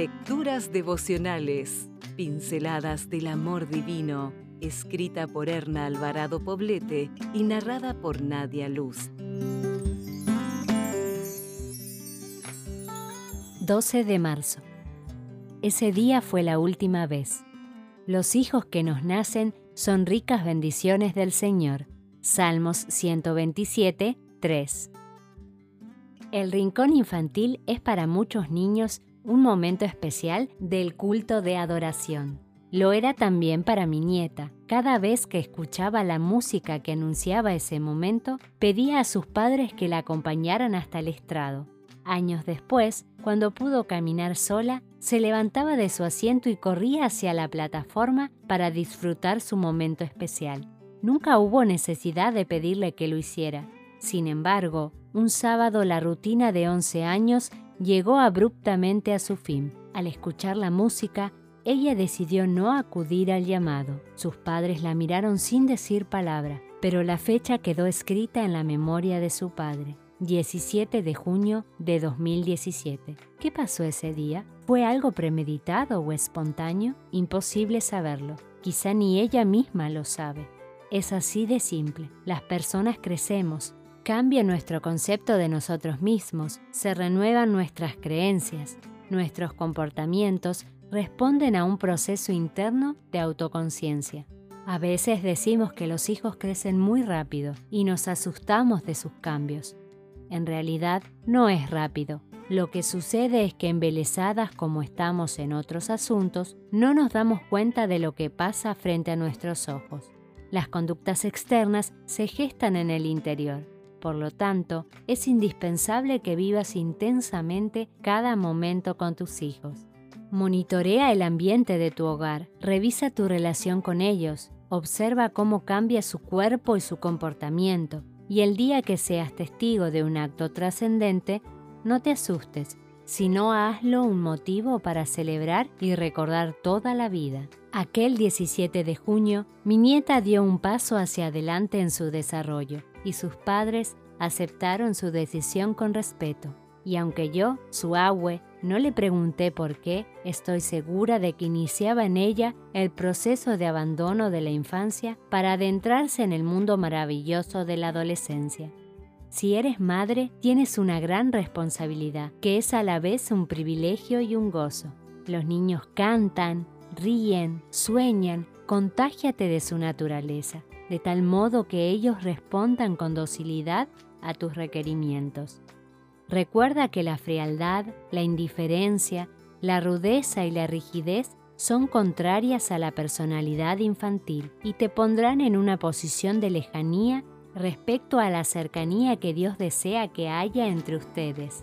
Lecturas devocionales, pinceladas del amor divino, escrita por Erna Alvarado Poblete y narrada por Nadia Luz. 12 de marzo. Ese día fue la última vez. Los hijos que nos nacen son ricas bendiciones del Señor. Salmos 127, 3. El rincón infantil es para muchos niños un momento especial del culto de adoración. Lo era también para mi nieta. Cada vez que escuchaba la música que anunciaba ese momento, pedía a sus padres que la acompañaran hasta el estrado. Años después, cuando pudo caminar sola, se levantaba de su asiento y corría hacia la plataforma para disfrutar su momento especial. Nunca hubo necesidad de pedirle que lo hiciera. Sin embargo, un sábado la rutina de 11 años llegó abruptamente a su fin. Al escuchar la música, ella decidió no acudir al llamado. Sus padres la miraron sin decir palabra, pero la fecha quedó escrita en la memoria de su padre. 17 de junio de 2017. ¿Qué pasó ese día? ¿Fue algo premeditado o espontáneo? Imposible saberlo. Quizá ni ella misma lo sabe. Es así de simple. Las personas crecemos, Cambia nuestro concepto de nosotros mismos, se renuevan nuestras creencias, nuestros comportamientos responden a un proceso interno de autoconciencia. A veces decimos que los hijos crecen muy rápido y nos asustamos de sus cambios. En realidad no es rápido. Lo que sucede es que embelesadas como estamos en otros asuntos, no nos damos cuenta de lo que pasa frente a nuestros ojos. Las conductas externas se gestan en el interior por lo tanto, es indispensable que vivas intensamente cada momento con tus hijos. Monitorea el ambiente de tu hogar, revisa tu relación con ellos, observa cómo cambia su cuerpo y su comportamiento, y el día que seas testigo de un acto trascendente, no te asustes, sino hazlo un motivo para celebrar y recordar toda la vida. Aquel 17 de junio, mi nieta dio un paso hacia adelante en su desarrollo y sus padres aceptaron su decisión con respeto. Y aunque yo, su abue, no le pregunté por qué, estoy segura de que iniciaba en ella el proceso de abandono de la infancia para adentrarse en el mundo maravilloso de la adolescencia. Si eres madre, tienes una gran responsabilidad, que es a la vez un privilegio y un gozo. Los niños cantan, ríen, sueñan, contágiate de su naturaleza de tal modo que ellos respondan con docilidad a tus requerimientos. Recuerda que la frialdad, la indiferencia, la rudeza y la rigidez son contrarias a la personalidad infantil y te pondrán en una posición de lejanía respecto a la cercanía que Dios desea que haya entre ustedes.